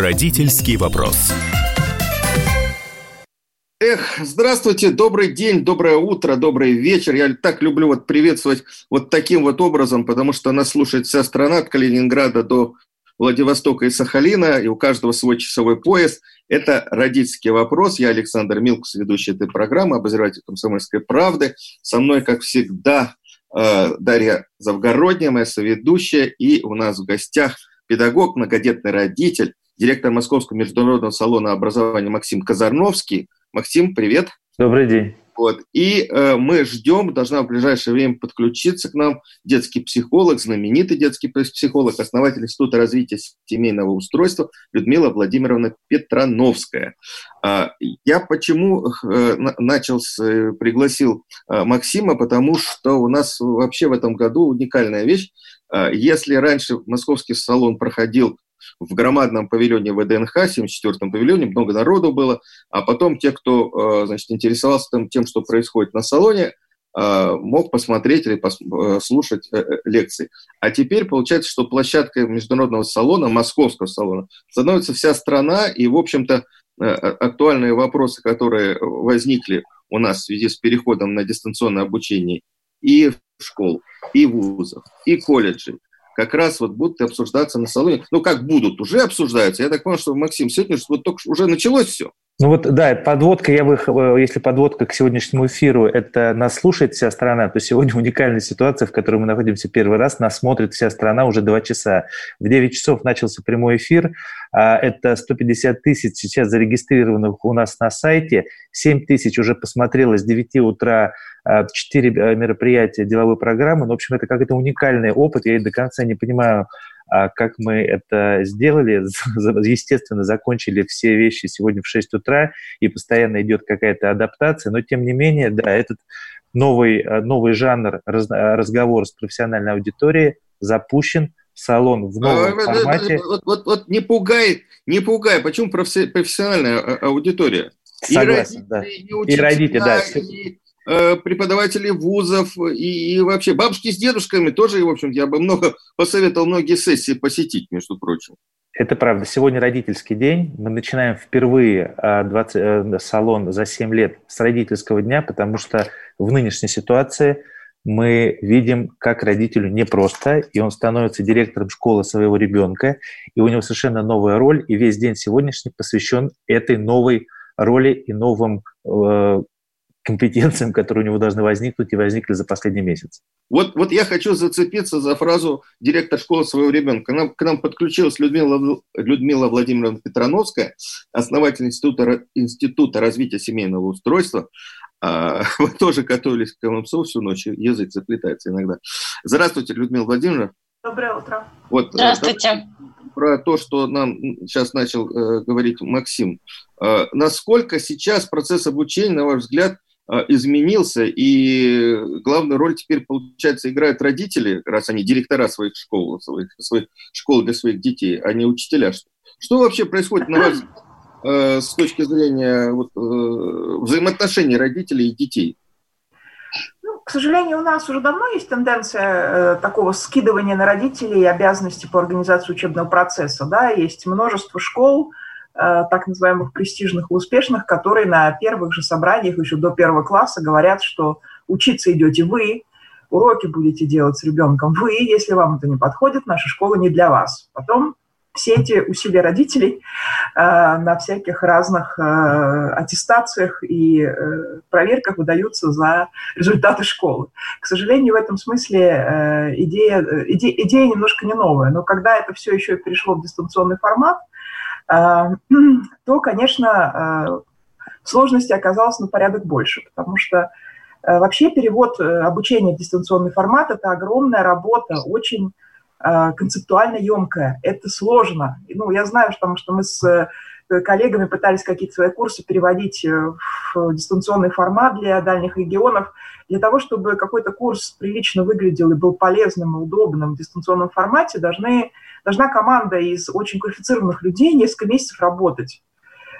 Родительский вопрос. Эх, здравствуйте, добрый день, доброе утро, добрый вечер. Я так люблю вот приветствовать вот таким вот образом, потому что нас слушает вся страна от Калининграда до Владивостока и Сахалина, и у каждого свой часовой пояс. Это «Родительский вопрос». Я Александр Милкус, ведущий этой программы, обозреватель «Комсомольской правды». Со мной, как всегда, э, Дарья Завгородняя, моя соведущая, и у нас в гостях педагог, многодетный родитель, директор Московского международного салона образования Максим Казарновский – Максим, привет. Добрый день. Вот. И э, мы ждем, должна в ближайшее время подключиться к нам детский психолог, знаменитый детский психолог, основатель Института развития семейного устройства Людмила Владимировна Петрановская. Э, я почему э, начал, с, э, пригласил э, Максима, потому что у нас вообще в этом году уникальная вещь. Э, если раньше московский салон проходил в громадном павильоне ВДНХ, 74-м павильоне, много народу было, а потом те, кто, э, значит, интересовался тем, что происходит на салоне, э, мог посмотреть или послушать э, лекции. А теперь получается, что площадкой международного салона, московского салона, становится вся страна, и, в общем-то, актуальные вопросы, которые возникли у нас в связи с переходом на дистанционное обучение и в школ, и вузов, и колледжей, как раз вот будут обсуждаться на салоне. Ну, как будут, уже обсуждаются. Я так понял, что, Максим, сегодня вот только уже началось все. Ну вот, да, подводка, я бы, э, если подводка к сегодняшнему эфиру, это нас слушает вся страна, то сегодня уникальная ситуация, в которой мы находимся первый раз, нас смотрит вся страна уже два часа. В 9 часов начался прямой эфир, а это 150 тысяч сейчас зарегистрированных у нас на сайте, 7 тысяч уже посмотрело с 9 утра 4 э, мероприятия деловой программы. Ну, в общем, это какой-то уникальный опыт, я до конца не понимаю, а как мы это сделали, естественно, закончили все вещи сегодня в 6 утра, и постоянно идет какая-то адаптация, но тем не менее, да, этот новый, новый жанр разговор с профессиональной аудиторией запущен, салон в новом а, формате. Вот, вот, вот не пугай, не пугай. Почему профессиональная а, аудитория? Согласен, и родители, да. И, учителя, и родители, да. И Э, преподавателей вузов и, и вообще бабушки с дедушками тоже, в общем, я бы много посоветовал многие сессии посетить, между прочим. Это правда. Сегодня родительский день. Мы начинаем впервые 20, э, э, салон за 7 лет с родительского дня, потому что в нынешней ситуации мы видим, как родителю непросто, и он становится директором школы своего ребенка, и у него совершенно новая роль, и весь день сегодняшний посвящен этой новой роли и новым компетенциям, которые у него должны возникнуть и возникли за последний месяц. Вот, вот я хочу зацепиться за фразу директор школы своего ребенка. К нам, к нам подключилась Людмила, Людмила Владимировна Петрановская, основатель Института, Института развития семейного устройства. А, вы тоже готовились к КМСО всю ночь, язык заплетается иногда. Здравствуйте, Людмила Владимировна. Доброе утро. Вот, э, Здравствуйте. Про то, что нам сейчас начал э, говорить Максим. Э, насколько сейчас процесс обучения, на ваш взгляд, изменился, и главную роль теперь, получается, играют родители, раз они директора своих школ, своих, своих школ для своих детей, а не учителя. Что, что вообще происходит, на вас, э, с точки зрения вот, э, взаимоотношений родителей и детей? Ну, к сожалению, у нас уже давно есть тенденция э, такого скидывания на родителей обязанностей по организации учебного процесса. Да? Есть множество школ, Э, так называемых престижных и успешных, которые на первых же собраниях еще до первого класса говорят, что учиться идете вы, уроки будете делать с ребенком вы, если вам это не подходит, наша школа не для вас. Потом все эти усилия родителей э, на всяких разных э, аттестациях и э, проверках выдаются за результаты школы. К сожалению, в этом смысле э, идея, э, идея, идея немножко не новая, но когда это все еще перешло в дистанционный формат, то, конечно, а, сложности оказалось на порядок больше, потому что а, вообще перевод э, обучения в дистанционный формат – это огромная работа, очень концептуально емкая. Это сложно. Ну, я знаю, потому что мы с э, коллегами пытались какие-то свои курсы переводить э, в дистанционный формат для дальних регионов. Для того, чтобы какой-то курс прилично выглядел и был полезным и удобным в дистанционном формате, должны должна команда из очень квалифицированных людей несколько месяцев работать.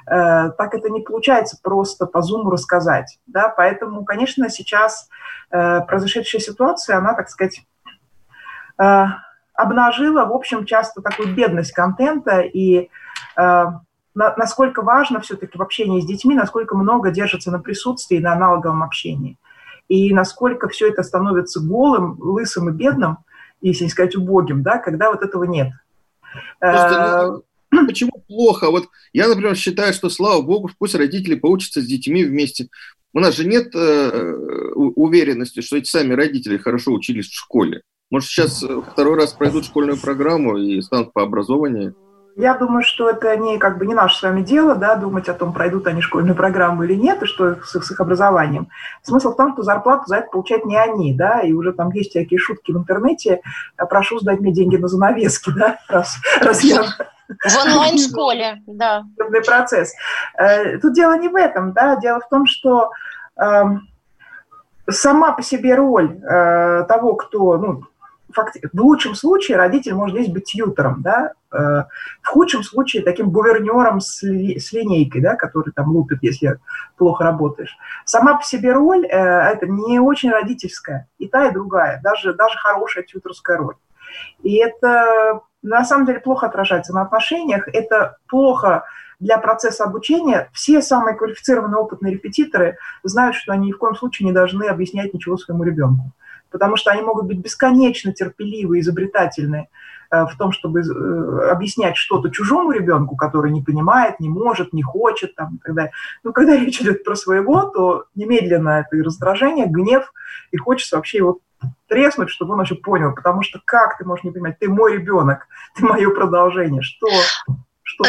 Э, так это не получается просто по зуму рассказать. Да? Поэтому, конечно, сейчас э, произошедшая ситуация, она, так сказать, э, обнажила, в общем, часто такую бедность контента и насколько важно все-таки в общении с детьми, насколько много держится на присутствии, на аналоговом общении. И насколько все это становится голым, лысым и бедным, если не сказать убогим, да, когда вот этого нет. Просто, ну, почему плохо? Вот я, например, считаю, что, слава богу, пусть родители поучатся с детьми вместе. У нас же нет э, уверенности, что эти сами родители хорошо учились в школе. Может, сейчас э, второй раз пройдут школьную программу и станут по образованию? Я думаю, что это не, как бы не наше с вами дело, да, думать о том, пройдут они школьную программу или нет, и что с, с их образованием. Смысл в том, что зарплату за это получают не они, да, и уже там есть всякие шутки в интернете, прошу сдать мне деньги на занавески, да, раз, раз я... В онлайн-школе, да. Процесс. Э, тут дело не в этом, да, дело в том, что эм, сама по себе роль э, того, кто, ну, в лучшем случае родитель может здесь быть тьютером, да, э, в худшем случае таким гувернером с, ли, с линейкой, да, который там лупит, если плохо работаешь. Сама по себе роль э, это не очень родительская, и та, и другая, даже, даже хорошая тьютерская роль. И это на самом деле плохо отражается на отношениях, это плохо для процесса обучения. Все самые квалифицированные опытные репетиторы знают, что они ни в коем случае не должны объяснять ничего своему ребенку потому что они могут быть бесконечно терпеливы, изобретательны э, в том, чтобы э, объяснять что-то чужому ребенку, который не понимает, не может, не хочет там, и так далее. Но когда речь идет про своего, то немедленно это и раздражение, гнев, и хочется вообще его треснуть, чтобы он вообще понял, потому что как ты можешь не понимать, ты мой ребенок, ты мое продолжение, что...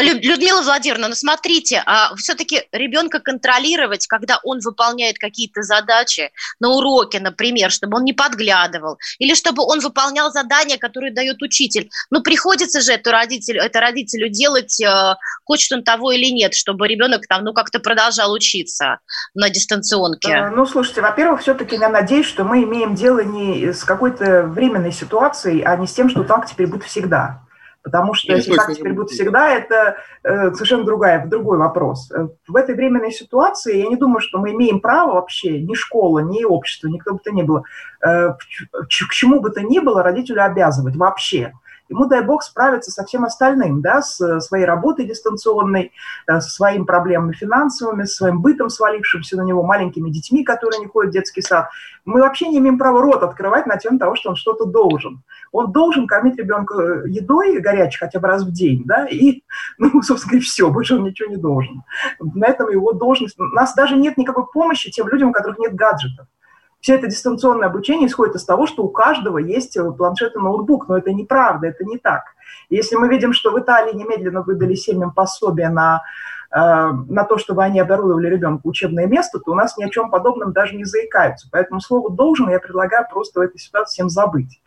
Людмила Владимировна, ну смотрите, а все-таки ребенка контролировать, когда он выполняет какие-то задачи на уроке, например, чтобы он не подглядывал, или чтобы он выполнял задания, которые дает учитель. Ну, приходится же это родителю, это родителю делать, э, хочет он того или нет, чтобы ребенок там, ну, как-то продолжал учиться на дистанционке. Э, ну, слушайте, во-первых, все-таки я надеюсь, что мы имеем дело не с какой-то временной ситуацией, а не с тем, что так теперь будет всегда. Потому что если так теперь будет всегда, это э, совершенно другая, другой вопрос. Э, в этой временной ситуации я не думаю, что мы имеем право вообще, ни школа, ни общество, никто бы то ни было, э, к чему бы то ни было родителю обязывать вообще ему, дай бог, справиться со всем остальным, да, с своей работой дистанционной, э, со своими проблемами финансовыми, с своим бытом, свалившимся на него, маленькими детьми, которые не ходят в детский сад. Мы вообще не имеем права рот открывать на тему того, что он что-то должен. Он должен кормить ребенка э, едой горячей хотя бы раз в день, да, и, ну, собственно говоря, все, больше он ничего не должен. На этом его должность... У нас даже нет никакой помощи тем людям, у которых нет гаджетов. Все это дистанционное обучение исходит из того, что у каждого есть э, планшет и ноутбук, но это неправда, это не так. Если мы видим, что в Италии немедленно выдали семьям пособие на, на то, чтобы они оборудовали ребенку учебное место, то у нас ни о чем подобном даже не заикаются. Поэтому слово «должен» я предлагаю просто в этой ситуации всем забыть.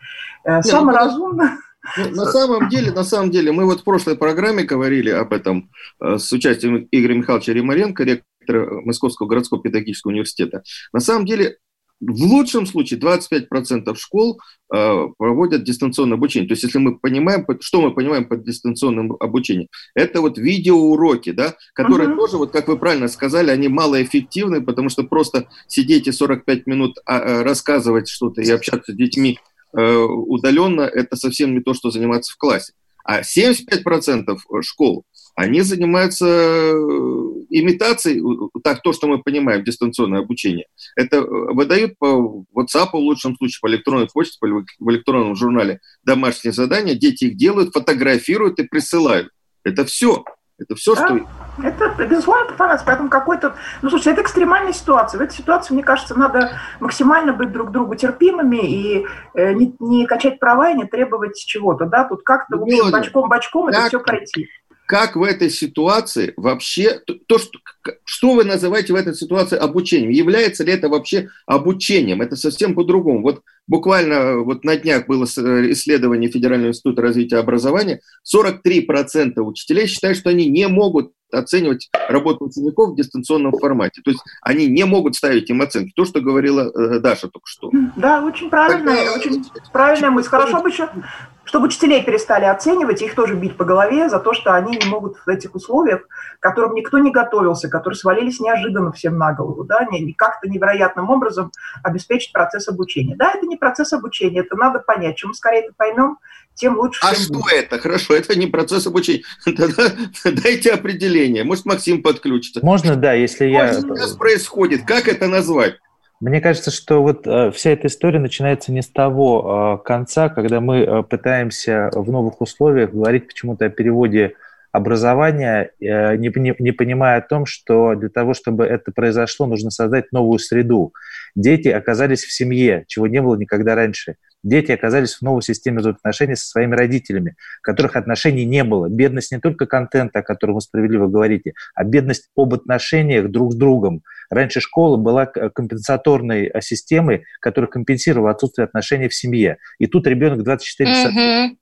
Э, ну, самое разумное... Ну, на самом деле, на самом деле, мы вот в прошлой программе говорили об этом с участием Игоря Михайловича Римаренко, ректора Московского городского педагогического университета. На самом деле, в лучшем случае 25% школ э, проводят дистанционное обучение. То есть, если мы понимаем, что мы понимаем под дистанционным обучением, это вот видеоуроки, да, которые uh-huh. тоже, вот как вы правильно сказали, они малоэффективны, потому что просто сидеть и 45 минут а, а, рассказывать что-то и общаться с детьми э, удаленно, это совсем не то, что заниматься в классе. А 75% школ они занимаются э, имитацией, так то, что мы понимаем, дистанционное обучение. Это э, выдают по WhatsApp, в лучшем случае, по электронной почте, в электронном журнале домашние задания, дети их делают, фотографируют и присылают. Это все. Это все, да, что... Это, безусловно, информация. Поэтому какой-то... Ну, слушай, это экстремальная ситуация. В этой ситуации, мне кажется, надо максимально быть друг другу терпимыми и э, не, не качать права и не требовать чего-то. Да? Тут как-то бочком-бочком это все пройти как в этой ситуации вообще, то, что, что вы называете в этой ситуации обучением? Является ли это вообще обучением? Это совсем по-другому. Вот буквально вот на днях было исследование Федерального института развития образования. 43% учителей считают, что они не могут оценивать работу учеников в дистанционном формате. То есть они не могут ставить им оценки. То, что говорила э, Даша только что. Да, очень правильно. Тогда, очень правильная мысль. Хорошо бы еще чтобы учителей перестали оценивать, их тоже бить по голове за то, что они не могут в этих условиях, к которым никто не готовился, которые свалились неожиданно всем на голову, да, не, как-то невероятным образом обеспечить процесс обучения. Да, это не процесс обучения, это надо понять. Чем мы скорее это поймем, тем лучше. А что будет. это? Хорошо, это не процесс обучения. Тогда дайте определение. Может, Максим подключится. Можно, да, если я... Что сейчас происходит? Как это назвать? Мне кажется, что вот э, вся эта история начинается не с того э, конца, когда мы э, пытаемся в новых условиях говорить почему-то о переводе образования, не, не, не понимая о том, что для того, чтобы это произошло, нужно создать новую среду. Дети оказались в семье, чего не было никогда раньше. Дети оказались в новой системе взаимоотношений со своими родителями, которых отношений не было. Бедность не только контента, о котором вы справедливо говорите, а бедность об отношениях друг с другом. Раньше школа была компенсаторной э, системой, которая компенсировала отсутствие отношений в семье. И тут ребенок 24 часа mm-hmm.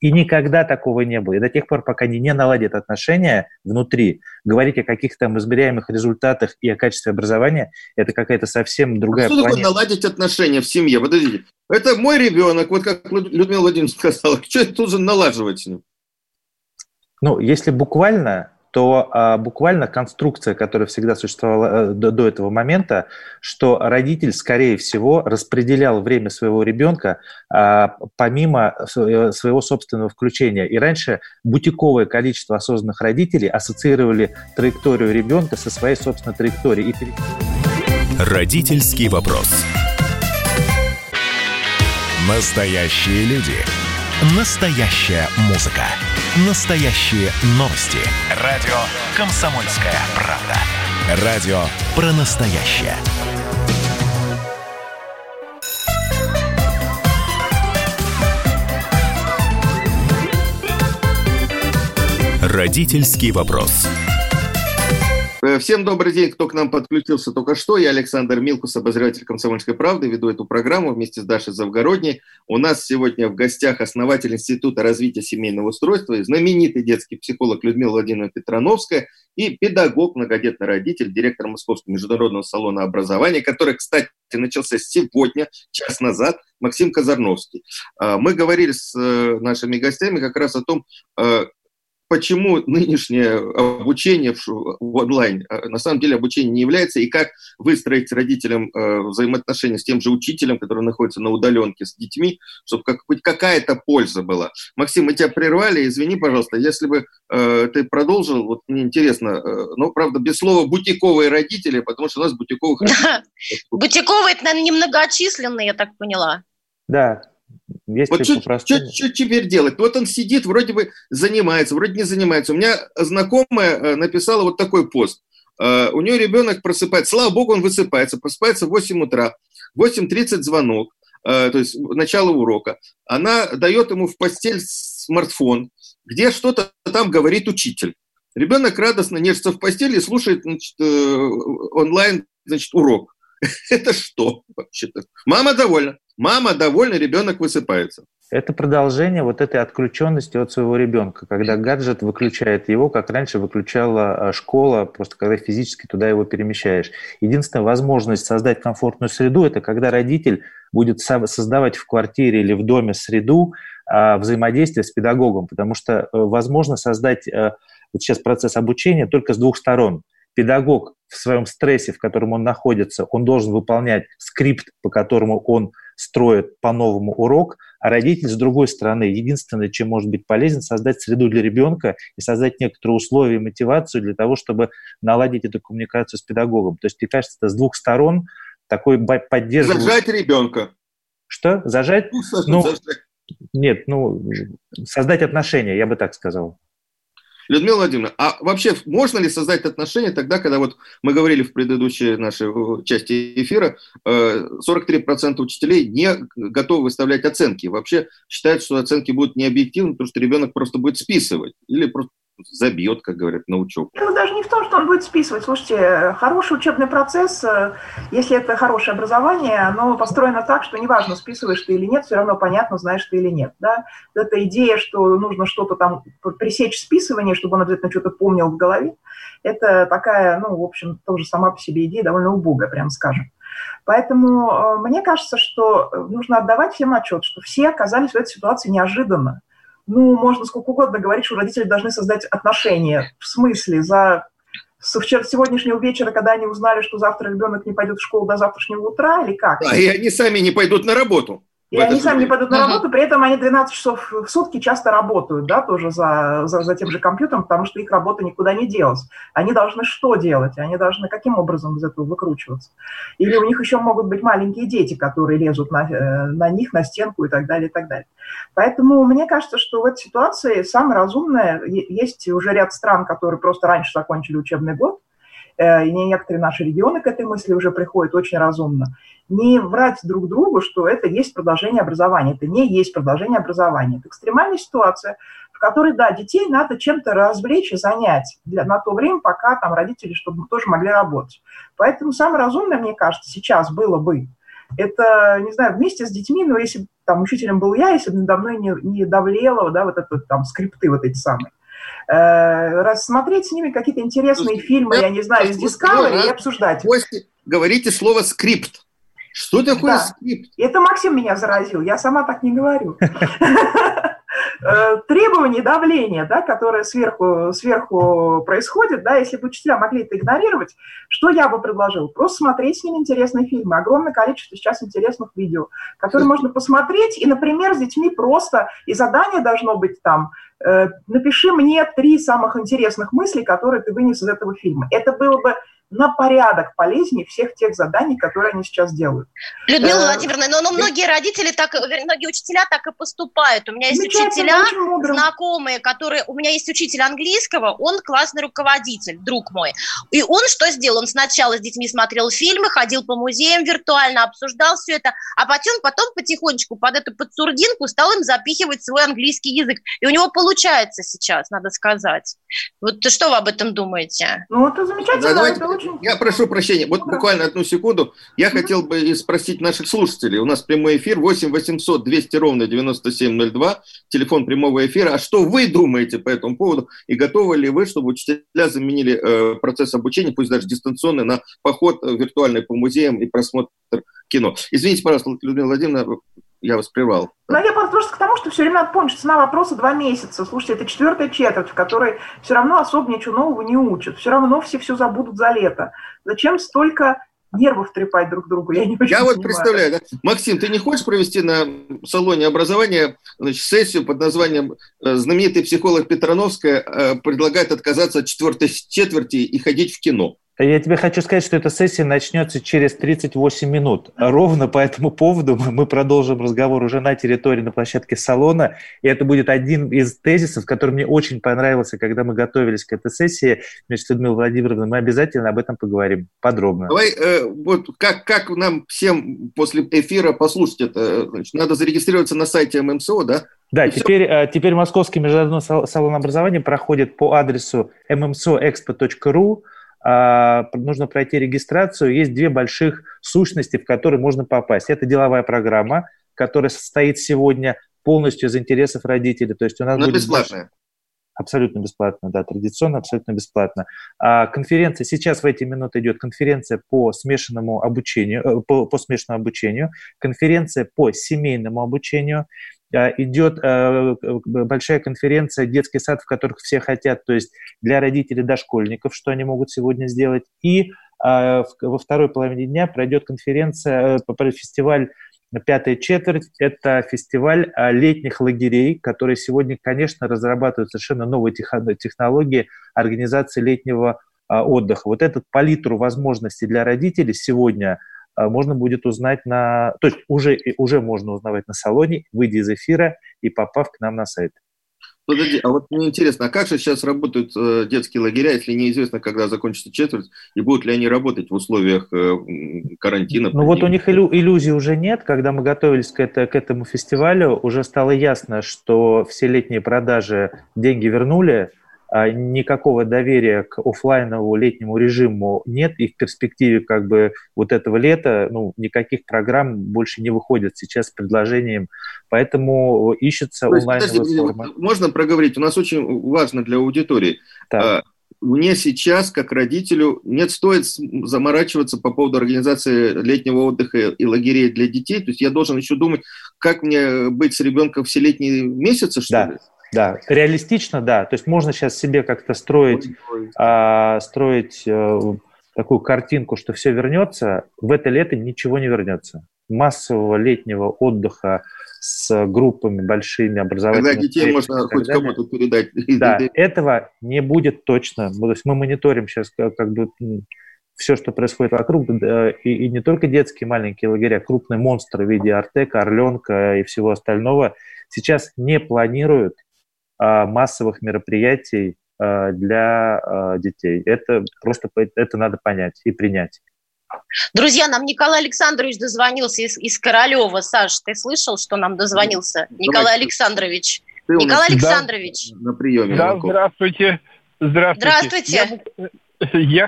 И никогда такого не было. И до тех пор, пока они не наладят отношения внутри, говорить о каких-то там измеряемых результатах и о качестве образования, это какая-то совсем другая а что планета. такое наладить отношения в семье? Подождите. Это мой ребенок, вот как Людмила Владимировна сказала. Что это тут же налаживать с ним? Ну, если буквально, то а, буквально конструкция, которая всегда существовала а, до, до этого момента, что родитель, скорее всего, распределял время своего ребенка а, помимо э, своего собственного включения. И раньше бутиковое количество осознанных родителей ассоциировали траекторию ребенка со своей собственной траекторией. Родительский вопрос. Настоящие люди. Настоящая музыка. Настоящие новости. Радио «Комсомольская правда». Радио про настоящее. Родительский вопрос. Э, всем добрый день, кто к нам подключился только что. Я Александр Милкус, обозреватель «Комсомольской правды», веду эту программу вместе с Дашей Завгородней. У нас сегодня в гостях основатель Института развития семейного устройства, знаменитый детский психолог Людмила Владимировна Петрановская и педагог, многодетный родитель, директор Московского международного салона образования, который, кстати, начался сегодня, час назад, Максим Казарновский. А, мы говорили с э, нашими гостями как раз о том, э, почему нынешнее обучение в онлайн э, на самом деле обучение не является, и как выстроить родителям э, взаимоотношения с тем же учителем, который находится на удаленке с детьми, чтобы как, хоть какая-то польза была. Максим, мы тебя прервали, извини, пожалуйста, если бы э, ты продолжил, вот мне интересно, э, ну, правда, без слова бутиковые родители, потому что у нас бутиковых... Бутиковые, это, наверное, немногочисленные, я так поняла. Да, есть вот что, что, что теперь делать? Вот он сидит, вроде бы занимается, вроде не занимается. У меня знакомая э, написала вот такой пост. Uh, у нее ребенок просыпается, слава богу, он высыпается, просыпается в 8 утра, 8.30 звонок, uh, то есть начало урока. Она дает ему в постель смартфон, где что-то там говорит учитель. Ребенок радостно нежится в постели и слушает значит, э, онлайн значит, урок. Это что вообще-то? Мама довольна. Мама довольна, ребенок высыпается. Это продолжение вот этой отключенности от своего ребенка, когда гаджет выключает его, как раньше выключала а, школа, просто когда физически туда его перемещаешь. Единственная возможность создать комфортную среду – это когда родитель будет создавать в квартире или в доме среду а, взаимодействия с педагогом, потому что э, возможно создать э, вот сейчас процесс обучения только с двух сторон – педагог в своем стрессе, в котором он находится, он должен выполнять скрипт, по которому он строит по-новому урок, а родитель, с другой стороны, единственное, чем может быть полезен, создать среду для ребенка и создать некоторые условия и мотивацию для того, чтобы наладить эту коммуникацию с педагогом. То есть, мне кажется, это с двух сторон такой поддерживающий... Зажать ребенка. Что? Зажать? Ну, ну, нет, ну, создать отношения, я бы так сказал. Людмила Владимировна, а вообще можно ли создать отношения тогда, когда вот мы говорили в предыдущей нашей части эфира, 43% э, учителей не готовы выставлять оценки. Вообще считают, что оценки будут необъективны, потому что ребенок просто будет списывать или просто забьет, как говорят, на учебу. Дело даже не в том, что он будет списывать. Слушайте, хороший учебный процесс, э, если это хорошее образование, оно построено так, что неважно, списываешь ты или нет, все равно понятно, знаешь ты или нет. Да? Эта идея, что нужно что-то там пресечь списывание, чтобы он обязательно что-то помнил в голове, это такая, ну, в общем, тоже сама по себе идея довольно убогая, прям скажем. Поэтому э, мне кажется, что нужно отдавать всем отчет, что все оказались в этой ситуации неожиданно. Ну, можно сколько угодно говорить, что родители должны создать отношения. В смысле, за с сегодняшнего вечера, когда они узнали, что завтра ребенок не пойдет в школу до завтрашнего утра, или как? Да, и они сами не пойдут на работу. И они сами не пойдут на работу, при этом они 12 часов в сутки часто работают, да, тоже за, за, за тем же компьютером, потому что их работа никуда не делась. Они должны что делать? Они должны каким образом из этого выкручиваться? Или у них еще могут быть маленькие дети, которые лезут на, э, на них, на стенку и так далее, и так далее. Поэтому мне кажется, что в этой ситуации самое разумное, есть уже ряд стран, которые просто раньше закончили учебный год, и некоторые наши регионы к этой мысли уже приходят очень разумно не врать друг другу, что это есть продолжение образования. Это не есть продолжение образования. Это экстремальная ситуация, в которой, да, детей надо чем-то развлечь и занять для, на то время, пока там родители чтобы тоже могли работать. Поэтому самое разумное, мне кажется, сейчас было бы, это, не знаю, вместе с детьми, но если там учителем был я, если бы надо мной не, не давлело, да, вот это там скрипты вот эти самые, э, рассмотреть с ними какие-то интересные Слушайте, фильмы, я, я не знаю, из Discovery и обсуждать. Говорите слово «скрипт». Что такое да. скрипт? Это Максим меня заразил, я сама так не говорю. Э, требование давления, да, которое сверху, сверху происходит, да, если бы учителя могли это игнорировать, что я бы предложил? Просто смотреть с ними интересные фильмы. Огромное количество сейчас интересных видео, которые можно посмотреть, и, например, с детьми просто, и задание должно быть там, э, напиши мне три самых интересных мыслей, которые ты вынес из этого фильма. Это было бы на порядок полезнее всех тех заданий, которые они сейчас делают. Людмила э, Владимировна, но, но многие родители так, многие учителя так и поступают. У меня есть учителя, знакомые, которые... У меня есть учитель английского, он классный руководитель, друг мой. И он что сделал? Он сначала с детьми смотрел фильмы, ходил по музеям виртуально, обсуждал все это, а потом, потом потихонечку под эту подсурдинку стал им запихивать свой английский язык. И у него получается сейчас, надо сказать. Вот что вы об этом думаете? Ну, это замечательно. Да, давайте, это. Я прошу прощения, вот буквально одну секунду. Я хотел бы спросить наших слушателей. У нас прямой эфир 8 800 200 ровно 9702, телефон прямого эфира. А что вы думаете по этому поводу? И готовы ли вы, чтобы учителя заменили э, процесс обучения, пусть даже дистанционный, на поход виртуальный по музеям и просмотр кино? Извините, пожалуйста, Людмила Владимировна, я вас прервал. Но я просто к тому, что все время надо помнить, что цена вопроса два месяца. Слушайте, это четвертая четверть, в которой все равно особо ничего нового не учат. Все равно все все забудут за лето. Зачем столько нервов трепать друг другу, я не очень Я понимаю. вот представляю, да? Максим, ты не хочешь провести на салоне образования значит, сессию под названием э, «Знаменитый психолог Петрановская э, предлагает отказаться от четвертой четверти и ходить в кино»? Я тебе хочу сказать, что эта сессия начнется через 38 минут. Ровно по этому поводу мы продолжим разговор уже на территории, на площадке салона. И это будет один из тезисов, который мне очень понравился, когда мы готовились к этой сессии вместе с Людмилой Владимировной. Мы обязательно об этом поговорим подробно. Давай, э, вот как, как нам всем после эфира послушать это? Значит, надо зарегистрироваться на сайте ММСО, да? Да, теперь, э, теперь Московский международный салон образования проходит по адресу mmsoexpo.ru нужно пройти регистрацию. Есть две больших сущности, в которые можно попасть. Это деловая программа, которая состоит сегодня полностью из интересов родителей. То есть у нас Но будет бесплатная. Абсолютно бесплатно, да, традиционно абсолютно бесплатно. А конференция, сейчас в эти минуты идет конференция по смешанному обучению, э, по, по смешанному обучению, конференция по семейному обучению, а, идет э, большая конференция «Детский сад, в которых все хотят», то есть для родителей дошкольников, что они могут сегодня сделать. И во второй половине дня пройдет конференция, э, фестиваль Пятая четверть – это фестиваль летних лагерей, который сегодня, конечно, разрабатывает совершенно новые технологии организации летнего отдыха. Вот этот палитру возможностей для родителей сегодня – можно будет узнать на... То есть уже, уже можно узнавать на салоне, выйдя из эфира и попав к нам на сайт. Подожди, а вот мне интересно, а как же сейчас работают э, детские лагеря, если неизвестно, когда закончится четверть, и будут ли они работать в условиях э, карантина? Ну вот у них иллю- иллюзий уже нет. Когда мы готовились к, это, к этому фестивалю, уже стало ясно, что все летние продажи деньги вернули, никакого доверия к офлайновому летнему режиму нет, и в перспективе как бы вот этого лета ну, никаких программ больше не выходит сейчас с предложением, поэтому ищется онлайновая форма. Можно проговорить? У нас очень важно для аудитории. Так. А, мне сейчас, как родителю, нет стоит заморачиваться по поводу организации летнего отдыха и лагерей для детей. То есть я должен еще думать, как мне быть с ребенком все летние месяцы, что да. ли? Да, реалистично, да. То есть можно сейчас себе как-то строить, а, строить а, такую картинку, что все вернется. В это лето ничего не вернется. Массового летнего отдыха с группами большими образовательными. Когда детей можно хоть кому-то передать. Да, этого не будет точно. То есть мы мониторим сейчас как бы все, что происходит вокруг, и, и не только детские маленькие лагеря, крупные монстры в виде Артека, Орленка и всего остального сейчас не планируют массовых мероприятий а, для а, детей. Это просто это надо понять и принять. Друзья, нам Николай Александрович дозвонился из, из Королева. Саш, ты слышал, что нам дозвонился Николай Давайте. Александрович? Ты Николай Александрович. Да, на приеме. Да, здравствуйте. Здравствуйте. Здравствуйте. Я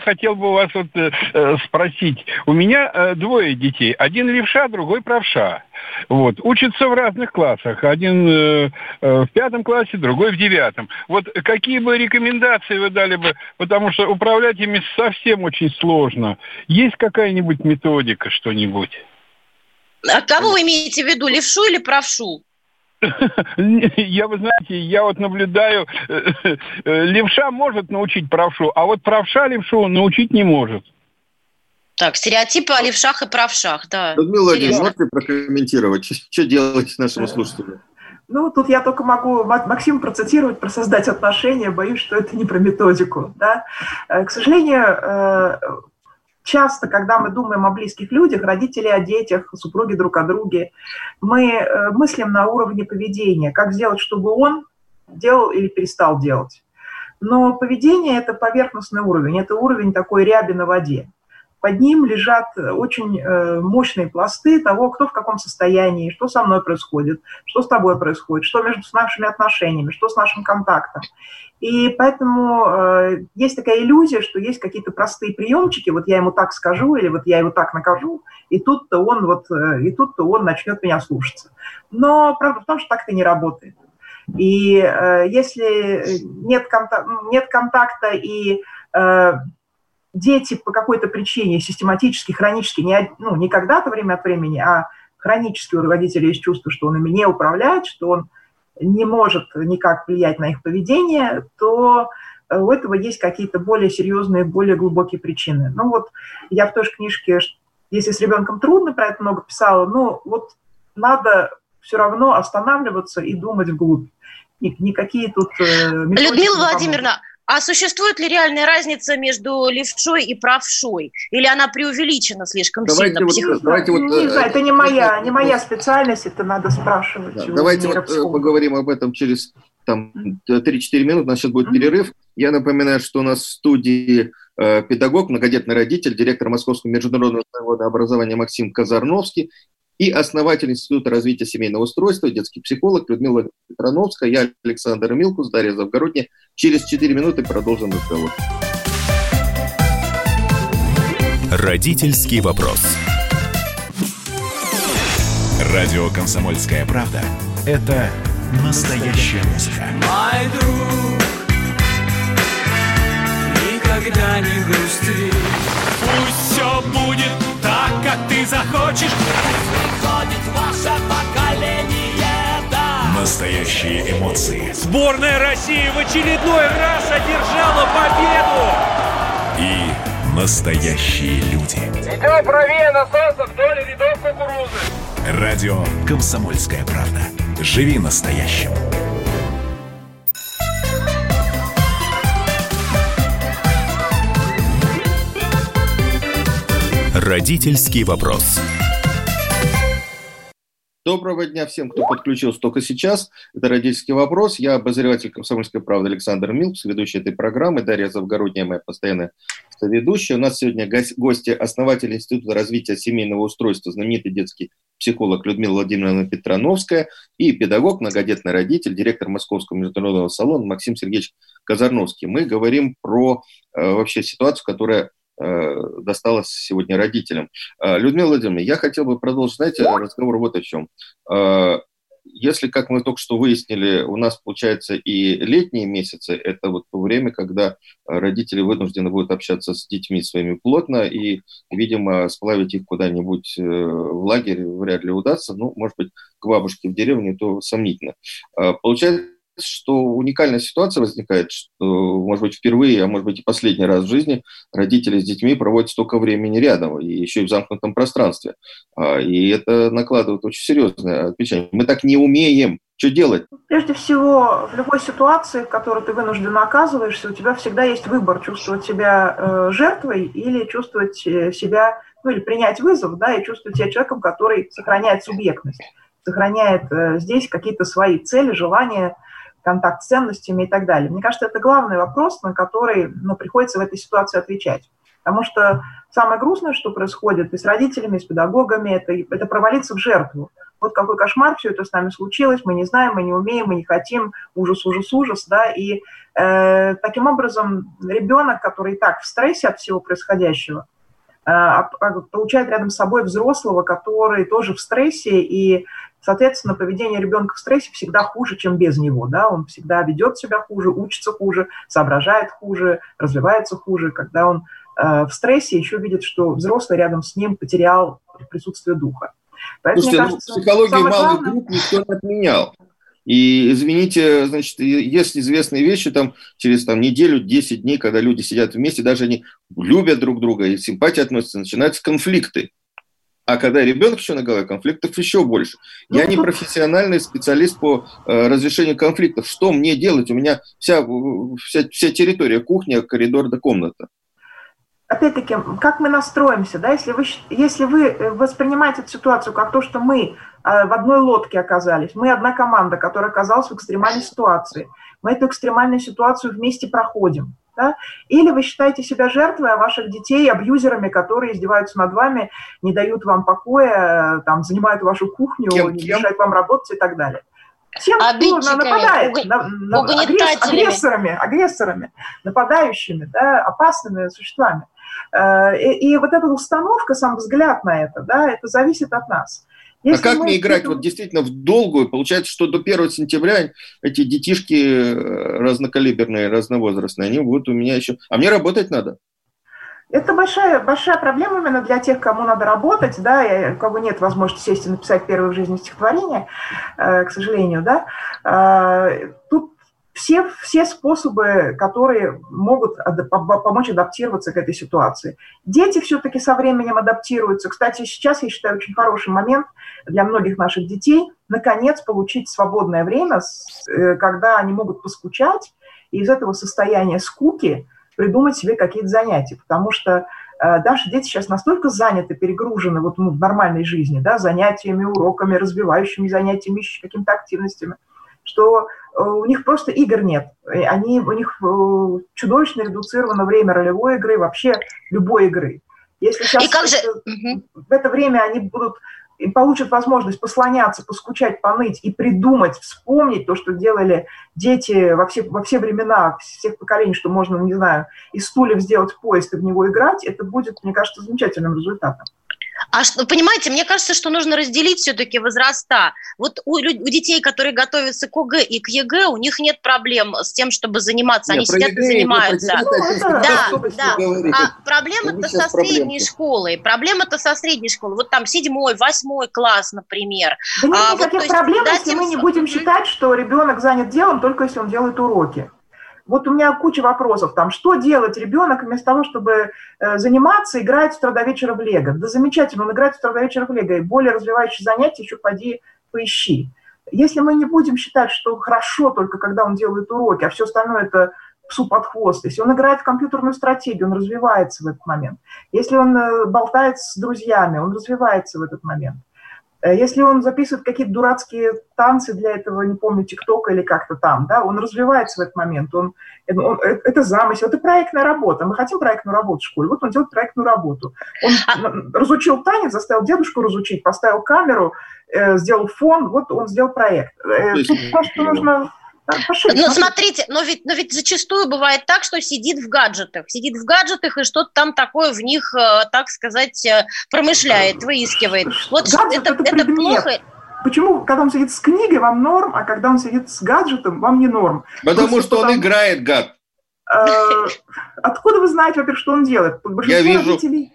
хотел бы вас вот э, э, спросить. У меня э, двое детей. Один левша, другой правша. Вот. Учатся в разных классах. Один э, э, в пятом классе, другой в девятом. Вот какие бы рекомендации вы дали бы? Потому что управлять ими совсем очень сложно. Есть какая-нибудь методика, что-нибудь? А кого вы имеете в виду, левшу или правшу? Я, вы знаете, я вот наблюдаю, э, э, левша может научить правшу, а вот правша левшу научить не может. Так, стереотипы о левшах и правшах, да. Людмила Владимировна, можете прокомментировать, что делать нашему слушателю? Ну, тут я только могу Максим процитировать про создать отношения, боюсь, что это не про методику. Да? Э, к сожалению, часто, когда мы думаем о близких людях, родители о детях, супруги друг о друге, мы э, мыслим на уровне поведения, как сделать, чтобы он делал или перестал делать. Но поведение – это поверхностный уровень, это уровень такой ряби на воде. Под ним лежат очень э, мощные пласты того, кто в каком состоянии, что со мной происходит, что с тобой происходит, что между нашими отношениями, что с нашим контактом. И поэтому э, есть такая иллюзия, что есть какие-то простые приемчики, вот я ему так скажу, или вот я его так накажу, и тут-то он вот, э, и тут-то он начнет меня слушаться. Но правда в том, что так это не работает. И э, если нет, конта- нет контакта и э, дети по какой-то причине систематически, хронически, не, ну, не когда-то время от времени, а хронически у родителей есть чувство, что он ими не управляет, что он не может никак влиять на их поведение, то э, у этого есть какие-то более серьезные, более глубокие причины. Ну вот я в той же книжке, если с ребенком трудно, про это много писала, ну вот надо все равно останавливаться и думать вглубь. Никакие тут... Э, Людмила Владимировна, а существует ли реальная разница между левшой и правшой? Или она преувеличена слишком давайте сильно? Вот, Псих... давайте вот, не знаю, это не моя, не моя специальность, это надо спрашивать. Да, давайте вот э, поговорим об этом через там 3-4 минуты, у нас сейчас будет mm-hmm. перерыв. Я напоминаю, что у нас в студии э, педагог, многодетный родитель, директор Московского международного завода образования Максим Казарновский и основатель Института развития семейного устройства, детский психолог Людмила Петрановская, я Александр Милкус, Дарья Завгородняя. Через 4 минуты продолжим разговор. Родительский вопрос. Радио «Комсомольская правда» — это настоящая музыка. Мой друг, никогда не грусти. Пусть все будет так, как ты захочешь. Ваше поколение, да. Настоящие эмоции. Сборная России в очередной раз одержала победу. И настоящие люди. Идем правее насоса вдоль рядов кукурузы. Радио «Комсомольская правда». Живи настоящим. Родительский вопрос. Доброго дня всем, кто подключился только сейчас. Это «Родительский вопрос». Я обозреватель «Комсомольской правды» Александр Милкс, ведущий этой программы. Дарья Завгородняя, моя постоянная ведущая. У нас сегодня гости, основатель Института развития семейного устройства, знаменитый детский психолог Людмила Владимировна Петрановская и педагог, многодетный родитель, директор Московского международного салона Максим Сергеевич Казарновский. Мы говорим про э, вообще ситуацию, которая досталось сегодня родителям. Э, Людмила Владимировна, я хотел бы продолжить, знаете, разговор вот о чем. Э, если, как мы только что выяснили, у нас, получается, и летние месяцы, это вот то время, когда родители вынуждены будут общаться с детьми своими плотно, и, видимо, сплавить их куда-нибудь э, в лагерь вряд ли удастся, ну, может быть, к бабушке в деревню, то сомнительно. Получается, что уникальная ситуация возникает, что, может быть, впервые, а может быть и последний раз в жизни родители с детьми проводят столько времени рядом, и еще и в замкнутом пространстве. А, и это накладывает очень серьезное отпечатание. Мы так не умеем. Что делать? Прежде всего, в любой ситуации, в которой ты вынужденно оказываешься, у тебя всегда есть выбор чувствовать себя э, жертвой или чувствовать э, себя, ну или принять вызов, да, и чувствовать себя человеком, который сохраняет субъектность, сохраняет э, здесь какие-то свои цели, желания, контакт с ценностями и так далее. Мне кажется, это главный вопрос, на который ну, приходится в этой ситуации отвечать. Потому что самое грустное, что происходит и с родителями, и с педагогами, это, это провалиться в жертву. Вот какой кошмар, все это с нами случилось, мы не знаем, мы не умеем, мы не хотим, ужас, ужас, ужас, да, и э, таким образом ребенок, который и так в стрессе от всего происходящего, э, получает рядом с собой взрослого, который тоже в стрессе, и Соответственно, поведение ребенка в стрессе всегда хуже, чем без него. Да? Он всегда ведет себя хуже, учится хуже, соображает хуже, развивается хуже. Когда он э, в стрессе, еще видит, что взрослый рядом с ним потерял присутствие духа. Поэтому, Слушайте, ну, кажется, психологию малых главное... групп никто не отменял. И, извините, значит, есть известные вещи, там, через там, неделю, 10 дней, когда люди сидят вместе, даже они любят друг друга и симпатии относятся, начинаются конфликты. А когда ребенок еще на голове, конфликтов еще больше. Я не профессиональный специалист по э, разрешению конфликтов. Что мне делать? У меня вся, вся, вся территория, кухня, коридор до комната. Опять-таки, как мы настроимся, да, если вы, если вы э, воспринимаете эту ситуацию как то, что мы э, в одной лодке оказались, мы одна команда, которая оказалась в экстремальной ситуации, мы эту экстремальную ситуацию вместе проходим, да? Или вы считаете себя жертвой, а ваших детей абьюзерами, которые издеваются над вами, не дают вам покоя, там, занимают вашу кухню, кем, не мешают вам работать и так далее. Тем, кто нападает, уг... на, на, агрессорами, агрессорами, нападающими, да, опасными существами. Э, и, и вот эта установка, сам взгляд на это, да, это зависит от нас. Если а как мне играть вот действительно в долгую? Получается, что до 1 сентября эти детишки э, разнокалиберные, разновозрастные, они будут у меня еще... А мне работать надо. Это большая, большая проблема именно для тех, кому надо работать, да, и у кого нет возможности сесть и написать первое в жизни стихотворение, э, к сожалению, да. Э, тут все, все способы, которые могут помочь адаптироваться к этой ситуации. Дети все-таки со временем адаптируются. Кстати, сейчас, я считаю, очень хороший момент для многих наших детей наконец получить свободное время, э, когда они могут поскучать и из этого состояния скуки придумать себе какие-то занятия. Потому что э, даже дети сейчас настолько заняты, перегружены вот, ну, в нормальной жизни, да, занятиями, уроками, развивающими занятиями, какими-то активностями, что Э, у них просто игр нет. Они, у них э, чудовищно редуцировано время ролевой игры, вообще любой игры. Если сейчас И как же... в это время они будут получат возможность послоняться, поскучать, поныть и придумать, вспомнить то, что делали дети во все, во все времена, всех поколений, что можно, не знаю, из стульев сделать поезд и в него играть, это будет, мне кажется, замечательным результатом. А что, понимаете, мне кажется, что нужно разделить все-таки возраста. Вот у, у детей, которые готовятся к ОГЭ и к ЕГЭ, у них нет проблем с тем, чтобы заниматься. Они сидят и занимаются. Да, да. А проблема-то со средней школой. Проблема-то со средней школы. Вот там седьмой, восьмой класс, например. Да нет а, никаких вот, проблем, если мы не будем считать, что ребенок занят делом, только если он делает уроки. Вот у меня куча вопросов, там, что делать ребенок вместо того, чтобы э, заниматься, играть с утра до вечера в лего? Да замечательно, он играет с утра до вечера в лего, и более развивающие занятия еще поди поищи. Если мы не будем считать, что хорошо только когда он делает уроки, а все остальное это псу под хвост. Если он играет в компьютерную стратегию, он развивается в этот момент. Если он э, болтает с друзьями, он развивается в этот момент. Э, если он записывает какие-то дурацкие танцы для этого, не помню, ТикТока или как-то там, да, он развивается в этот момент, он, э, он, э, это замысел, это проектная работа. Мы хотим проектную работу в школе, вот он делает проектную работу. Он а разучил танец, заставил дедушку разучить, поставил камеру, э, сделал фон, вот он сделал проект. Тут просто нужно ну, смотрите, но ведь, но ведь зачастую бывает так, что сидит в гаджетах, сидит в гаджетах и что-то там такое в них, э, так сказать, э, промышляет, выискивает. Вот Гаджет это, это, это плохо. почему, когда он сидит с книгой, вам норм, а когда он сидит с гаджетом, вам не норм? Потому Просто что он играет, гад. Э, откуда вы знаете, во-первых, что он делает? Я вижу. Родителей,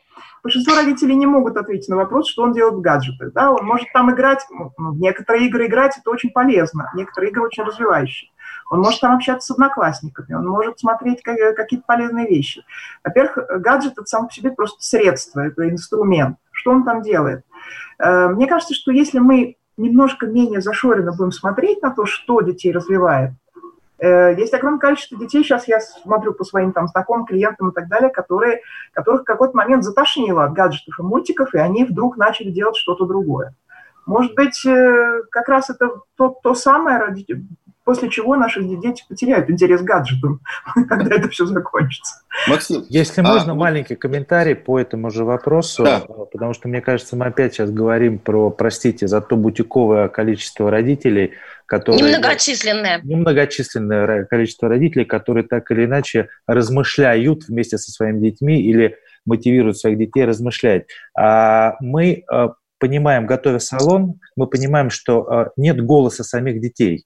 большинство родителей не могут ответить на вопрос, что он делает в гаджетах. Да? Он может там играть, ну, в некоторые игры играть, это очень полезно, некоторые игры очень развивающие. Он может там общаться с одноклассниками, он может смотреть какие-то полезные вещи. Во-первых, гаджет это сам по себе просто средство, это инструмент. Что он там делает? Э, мне кажется, что если мы немножко менее зашоренно будем смотреть на то, что детей развивает, есть огромное количество детей, сейчас я смотрю по своим там знакомым, клиентам и так далее, которые, которых в какой-то момент затошнило от гаджетов и мультиков, и они вдруг начали делать что-то другое. Может быть, э, как раз это то, то самое, после чего наши дети потеряют интерес к гаджетам, когда это все закончится. Максим, если а, можно, маленький комментарий по этому же вопросу, да. потому что, мне кажется, мы опять сейчас говорим про, простите, за то бутиковое количество родителей, которые... Немногочисленное. Немногочисленное количество родителей, которые так или иначе размышляют вместе со своими детьми или мотивируют своих детей размышлять. А мы э, понимаем, готовя салон, мы понимаем, что э, нет голоса самих детей.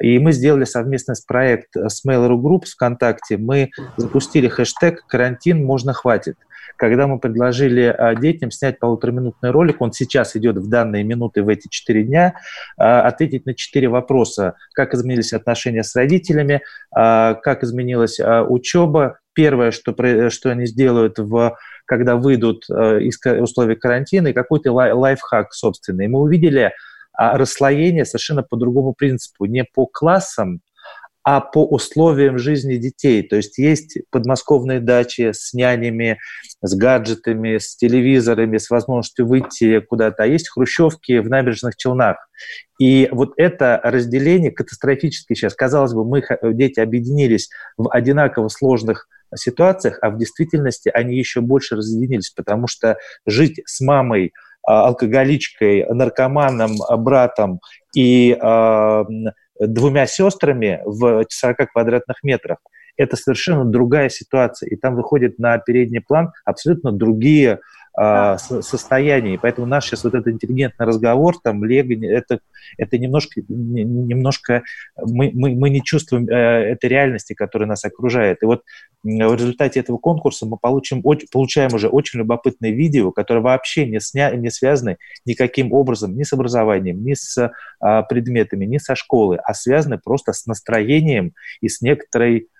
И мы сделали совместный проект с Mail.ru Group ВКонтакте. Мы запустили хэштег «Карантин можно хватит». Когда мы предложили а, детям снять полутораминутный ролик, он сейчас идет в данные минуты в эти четыре дня, а, ответить на четыре вопроса. Как изменились отношения с родителями, как изменилась учеба, первое, что, что они сделают, в, когда выйдут из условий карантина, и какой-то лайфхак собственный. Мы увидели расслоение совершенно по другому принципу, не по классам, а по условиям жизни детей. То есть есть подмосковные дачи с нянями, с гаджетами, с телевизорами, с возможностью выйти куда-то, а есть хрущевки в набережных Челнах. И вот это разделение катастрофически сейчас. Казалось бы, мы, дети, объединились в одинаково сложных ситуациях, а в действительности они еще больше разъединились, потому что жить с мамой – а, алкоголичкой, наркоманом, а, братом и э, двумя сестрами в 40 квадратных метрах, это совершенно другая ситуация. И там выходит на передний план абсолютно другие э, состояния. И поэтому наш сейчас вот этот интеллигентный разговор, там, Лего, это, это немножко, немножко мы, мы, мы не чувствуем э, этой реальности, которая нас окружает. И вот в результате этого конкурса мы получим, получаем уже очень любопытное видео, которое вообще не, сня, не связано никаким образом ни с образованием, ни с а, предметами, ни со школы, а связаны просто с настроением и с некоторой а,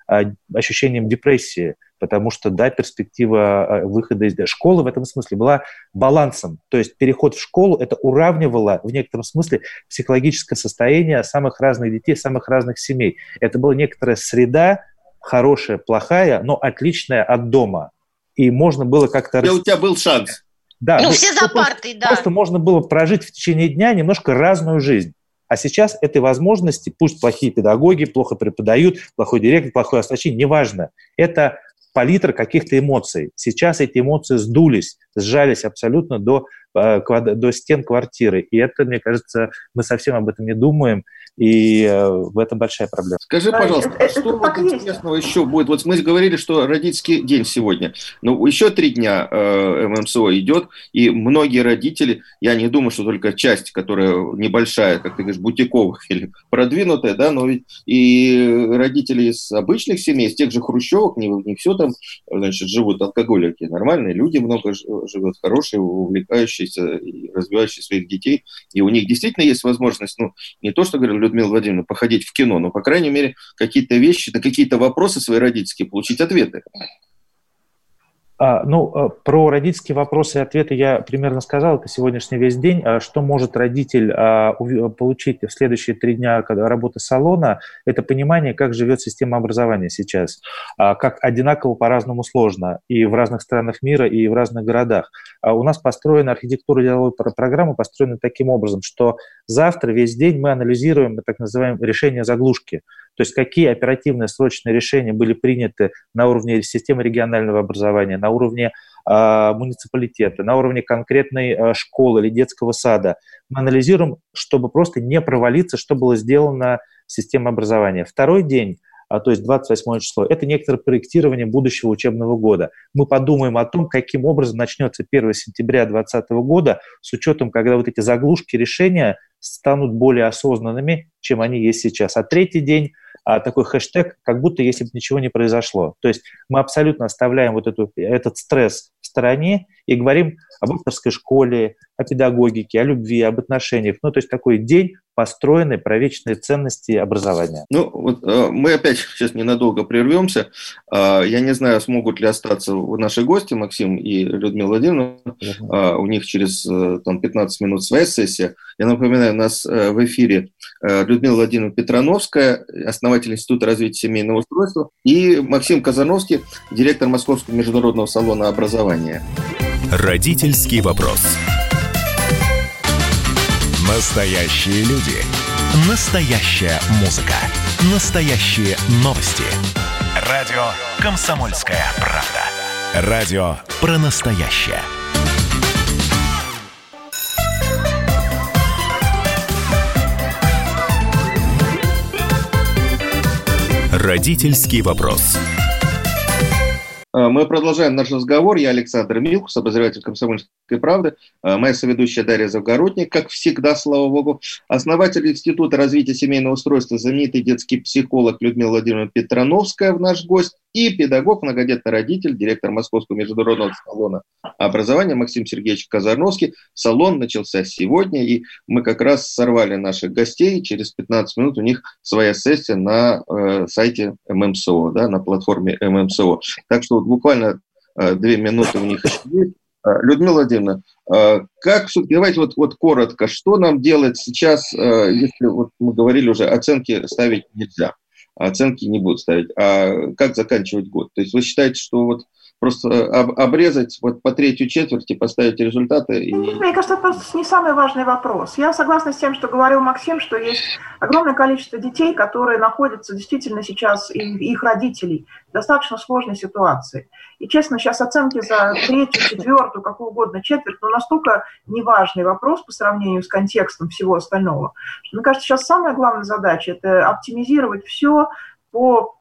ощущением депрессии, потому что, да, перспектива а, выхода из школы в этом смысле была балансом, то есть переход в школу это уравнивало в некотором смысле психологическое состояние самых разных детей, самых разных семей. Это была некоторая среда, хорошая, плохая, но отличная от дома. И можно было как-то... И у тебя был шанс. Да, ну, все за партой, да. Просто можно было прожить в течение дня немножко разную жизнь. А сейчас этой возможности, пусть плохие педагоги плохо преподают, плохой директор, плохой оснащение, неважно. Это палитра каких-то эмоций. Сейчас эти эмоции сдулись, сжались абсолютно до, э, до стен квартиры. И это, мне кажется, мы совсем об этом не думаем. И э, в этом большая проблема. Скажи, пожалуйста, а что вот интересного еще будет? Вот мы говорили, что родительский день сегодня. Ну, еще три дня э, ММСО идет, и многие родители, я не думаю, что только часть, которая небольшая, как ты говоришь, бутиковых или продвинутая, да, но ведь и родители из обычных семей, из тех же хрущевок, не, не все там, значит, живут алкоголики, нормальные люди много живут, хорошие, увлекающиеся и развивающие своих детей, и у них действительно есть возможность, ну, не то, что говорили, Людмила Владимировна, походить в кино, но, по крайней мере, какие-то вещи, на какие-то вопросы свои родительские получить ответы. А, ну, э, про родительские вопросы и ответы я примерно сказал, это сегодняшний весь день. А что может родитель а, получить в следующие три дня работы салона, это понимание, как живет система образования сейчас, как одинаково по-разному сложно и в разных странах мира, и в разных городах. У нас построена архитектура деловой программы, построена таким образом, что завтра весь день мы анализируем так называемое решение заглушки. То есть какие оперативные срочные решения были приняты на уровне системы регионального образования, на уровне э, муниципалитета, на уровне конкретной э, школы или детского сада. Мы анализируем, чтобы просто не провалиться, что было сделано в системе образования. Второй день а, то есть 28 число. Это некоторое проектирование будущего учебного года. Мы подумаем о том, каким образом начнется 1 сентября 2020 года с учетом, когда вот эти заглушки решения станут более осознанными, чем они есть сейчас. А третий день а, такой хэштег, как будто если бы ничего не произошло. То есть мы абсолютно оставляем вот эту, этот стресс в стороне и говорим об авторской школе, о педагогике, о любви, об отношениях. Ну, то есть такой день, построенный про вечные ценности образования. Ну, вот, э, мы опять сейчас ненадолго прервемся. Э, я не знаю, смогут ли остаться наши гости, Максим и Людмила Владимировна. Э, у них через там, 15 минут своя сессия. Я напоминаю, у нас в эфире Людмила Владимировна Петрановская, основатель Института развития семейного устройства, и Максим Казановский, директор Московского международного салона образования. Родительский вопрос. Настоящие люди. Настоящая музыка. Настоящие новости. Радио «Комсомольская правда». Радио про настоящее. Родительский вопрос. Э, мы продолжаем наш разговор. Я Александр Милкус, обозреватель «Комсомольской правды». Э, моя соведущая Дарья Завгородник, как всегда, слава богу. Основатель Института развития семейного устройства, знаменитый детский психолог Людмила Владимировна Петрановская в наш гость и педагог, многодетный родитель, директор Московского международного салона образования Максим Сергеевич Казарновский. Салон начался сегодня, и мы как раз сорвали наших гостей. Через 15 минут у них своя сессия на э, сайте ММСО, да, на платформе ММСО. Так что вот буквально э, две минуты у них есть. Э, Людмила Владимировна, э, как давайте вот, вот коротко, что нам делать сейчас, если вот мы говорили уже, оценки ставить нельзя оценки не будут ставить. А как заканчивать год? То есть вы считаете, что вот просто об, обрезать вот по третью четверти, поставить результаты? И... Мне кажется, это просто не самый важный вопрос. Я согласна с тем, что говорил Максим, что есть огромное количество детей, которые находятся действительно сейчас, и их родителей, в достаточно сложной ситуации. И, честно, сейчас оценки за третью, четвертую, какую угодно четверть, но настолько неважный вопрос по сравнению с контекстом всего остального, что, мне кажется, сейчас самая главная задача – это оптимизировать все по,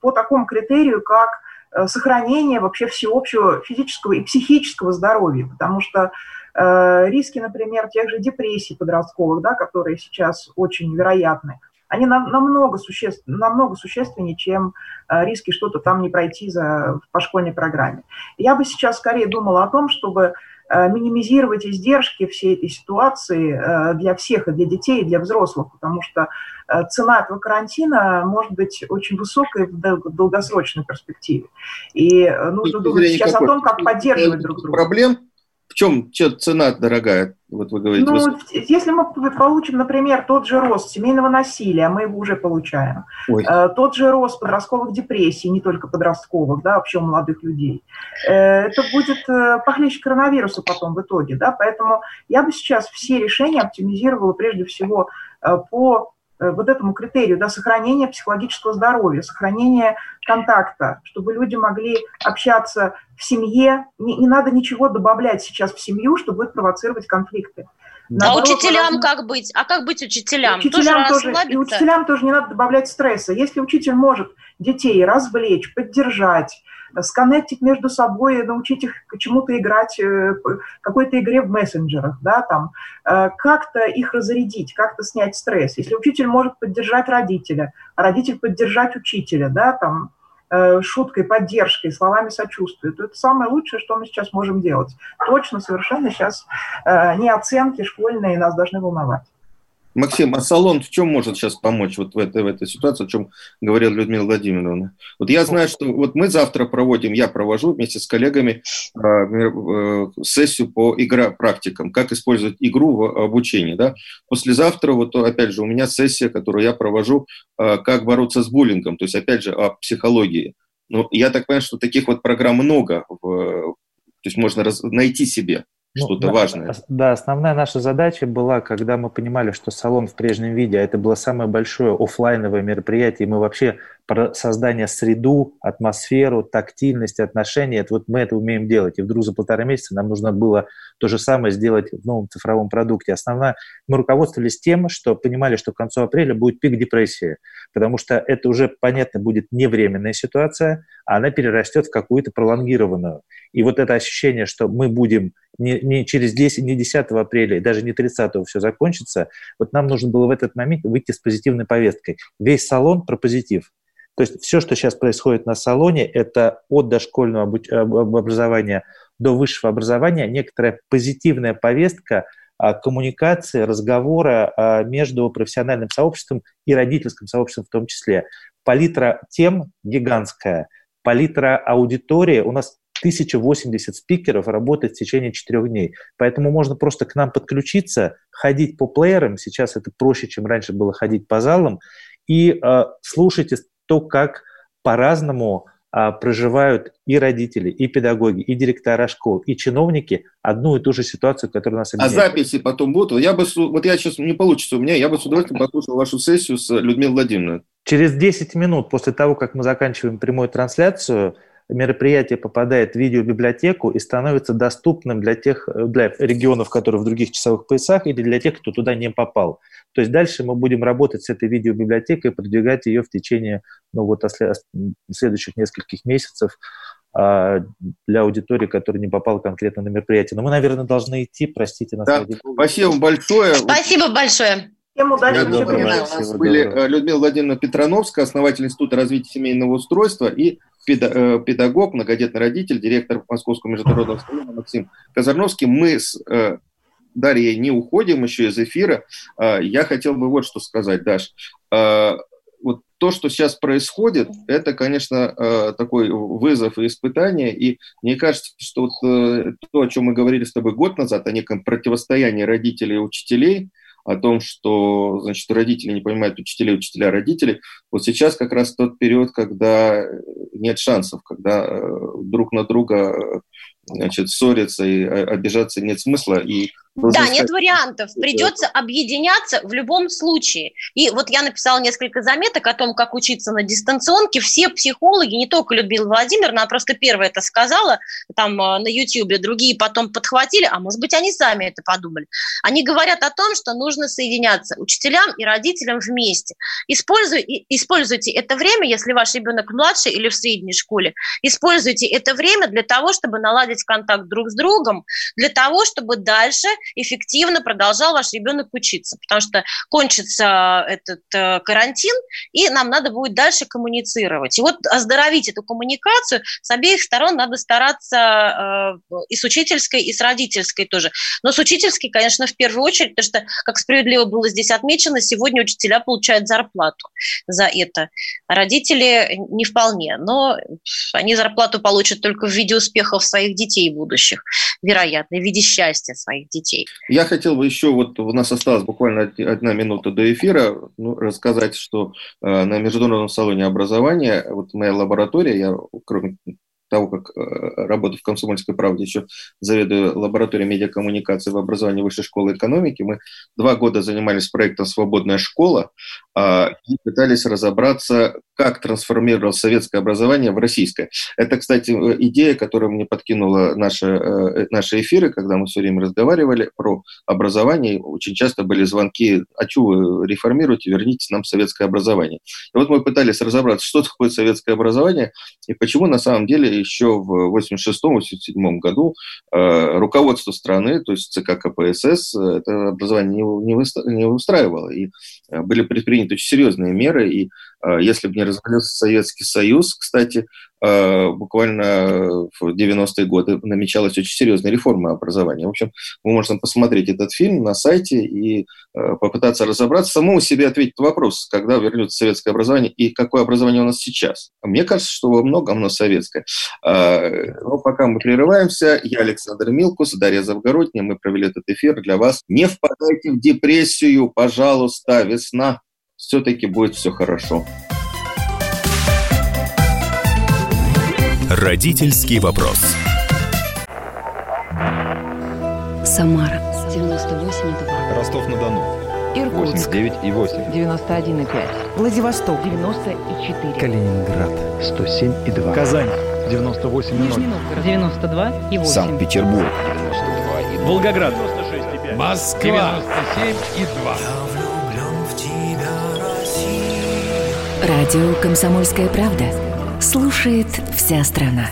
по такому критерию, как Э, сохранения вообще всеобщего физического и психического здоровья, потому что э, риски, например, тех же депрессий подростковых, да, которые сейчас очень вероятны, они намного, существ, намного существеннее, чем э, риски что-то там не пройти за, по школьной программе. Я бы сейчас скорее думала о том, чтобы э, минимизировать издержки всей этой ситуации э, для всех, и для детей, и для взрослых, потому что Э, цена этого карантина может быть очень высокой в долгосрочной перспективе. И э, нужно думать сейчас о том, как поддерживать друг друга. Проблем? В чем цена дорогая? Вот вы говорите. Ну, вы... если мы получим, например, тот же рост семейного насилия, мы его уже получаем, Ой. Э, тот же рост подростковых депрессий, не только подростковых, да, вообще у молодых людей, это будет похлеще коронавируса потом в итоге, да, поэтому я бы сейчас все решения оптимизировала прежде всего по Э, вот этому критерию, да, сохранения психологического здоровья, сохранения контакта, чтобы люди могли общаться в семье. Не, не надо ничего добавлять сейчас в семью, что будет провоцировать конфликты. Наоборот, а учителям нужно... как быть? А как быть учителям? Учителям тоже, тоже, и учителям тоже не надо добавлять стресса. Если учитель может детей развлечь, поддержать, сконнектить между собой, научить их чему-то играть, э, какой-то игре в мессенджерах, да, там, э, как-то их разрядить, как-то снять стресс. Если учитель может поддержать родителя, а родитель поддержать учителя, да, там, э, шуткой, поддержкой, словами сочувствия, то это самое лучшее, что мы сейчас можем делать. Точно, совершенно сейчас не оценки школьные нас должны волновать. Максим, а салон в чем может сейчас помочь вот в этой, в этой ситуации, о чем говорила Людмила Владимировна? Вот я знаю, что вот мы завтра проводим, я провожу вместе с коллегами э, э, сессию по игра практикам, как использовать игру в обучении. Да? Послезавтра, вот опять же, у меня сессия, которую я провожу, э, как бороться с буллингом, то есть опять же о психологии. Ну, я так понимаю, что таких вот программ много, в, то есть можно раз, найти себе что-то да, важное. Да, основная наша задача была, когда мы понимали, что салон в прежнем виде, а это было самое большое офлайновое мероприятие, и мы вообще про создание среду, атмосферу, тактильность, отношения, это вот мы это умеем делать. И вдруг за полтора месяца нам нужно было то же самое сделать в новом цифровом продукте. Основная, мы руководствовались тем, что понимали, что к концу апреля будет пик депрессии, потому что это уже, понятно, будет не временная ситуация, а она перерастет в какую-то пролонгированную. И вот это ощущение, что мы будем не, не через 10, не 10 апреля, даже не 30 все закончится, вот нам нужно было в этот момент выйти с позитивной повесткой. Весь салон про позитив. То есть все, что сейчас происходит на салоне, это от дошкольного образования до высшего образования некоторая позитивная повестка а, коммуникации, разговора а, между профессиональным сообществом и родительским сообществом в том числе. Палитра тем гигантская, палитра аудитории. У нас 1080 спикеров работает в течение четырех дней. Поэтому можно просто к нам подключиться, ходить по плеерам. Сейчас это проще, чем раньше было ходить по залам. И э, слушайте то, как по-разному а, проживают и родители, и педагоги, и директора школ, и чиновники одну и ту же ситуацию, которая нас а объединяет. А записи потом будут? Я бы, вот я сейчас не получится у меня, я бы с удовольствием послушал вашу сессию с Людмилой Владимировной. Через 10 минут после того, как мы заканчиваем прямую трансляцию, мероприятие попадает в видеобиблиотеку и становится доступным для тех для регионов, которые в других часовых поясах, или для тех, кто туда не попал. То есть дальше мы будем работать с этой видеобиблиотекой, продвигать ее в течение ну, вот, следующих нескольких месяцев а, для аудитории, которая не попала конкретно на мероприятие. Но мы, наверное, должны идти, простите нас. Да, спасибо большое. Спасибо большое. Всем удачи. У нас были э, Людмила Владимировна Петрановская, основатель Института развития семейного устройства и э, педагог, многодетный родитель, директор Московского международного салона Максим Казарновский. Мы с э, Дарьей не уходим еще из эфира. Я хотел бы вот что сказать, Даш. Вот то, что сейчас происходит, это, конечно, такой вызов и испытание. И мне кажется, что вот то, о чем мы говорили с тобой год назад, о неком противостоянии родителей и учителей – о том, что, значит, родители не понимают учителей, учителя родителей. Вот сейчас как раз тот период, когда нет шансов, когда э, друг на друга значит, ссориться и обижаться нет смысла. И да, сказать, нет вариантов. Придется объединяться в любом случае. И вот я написала несколько заметок о том, как учиться на дистанционке. Все психологи, не только Людмила Владимировна, а просто первая это сказала там э, на YouTube, другие потом подхватили, а может быть, они сами это подумали. Они говорят о том, что нужно соединяться учителям и родителям вместе. Используй, используйте это время, если ваш ребенок младший или в средней школе, используйте это время для того, чтобы наладить контакт друг с другом, для того, чтобы дальше эффективно продолжал ваш ребенок учиться, потому что кончится этот э, карантин, и нам надо будет дальше коммуницировать. И вот оздоровить эту коммуникацию с обеих сторон надо стараться э, и с учительской, и с родительской тоже. Но с учительской, конечно, в первую очередь, потому что, как справедливо было здесь отмечено, сегодня учителя получают зарплату за это. Родители не вполне, но они зарплату получат только в виде успехов своих детей будущих, вероятно, в виде счастья своих детей детей. Я хотел бы еще, вот у нас осталась буквально одна минута до эфира, ну, рассказать, что э, на Международном салоне образования, вот моя лаборатория, я кроме того, как э, работаю в «Комсомольской правде», еще заведую лабораторией медиакоммуникации в образовании Высшей школы экономики. Мы два года занимались проектом «Свободная школа» а, и пытались разобраться, как трансформировалось советское образование в российское. Это, кстати, идея, которую мне подкинула наши, э, наши эфиры, когда мы все время разговаривали про образование. Очень часто были звонки, а что вы реформируете, верните нам советское образование. И вот мы пытались разобраться, что такое советское образование и почему на самом деле еще в 86-87 году э, руководство страны, то есть ЦК КПСС, это образование не, устраивало. И э, были предприняты очень серьезные меры, и э, если бы не развалился Советский Союз, кстати, Э, буквально в 90-е годы намечалась очень серьезная реформа образования. В общем, мы можем посмотреть этот фильм на сайте и э, попытаться разобраться, самому себе ответить вопрос, когда вернется советское образование и какое образование у нас сейчас. Мне кажется, что во многом оно советское. Э, но пока мы прерываемся, я Александр Милкус, Дарья Завгородня, мы провели этот эфир для вас. Не впадайте в депрессию, пожалуйста, весна, все-таки будет все хорошо. Родительский вопрос. Самара 98,2. Ростов-на-Дону. Иркутск. 89 и 8. 91,5. Владивосток. 94. Калининград. 107 и 2. Казань. 98 и 0. Нижний Новгород. 92 и 8. Санкт-Петербург. 92 и 2. Волгоград. 96,5. Москва. 97 и 2. Радио «Комсомольская правда». Слушает вся страна.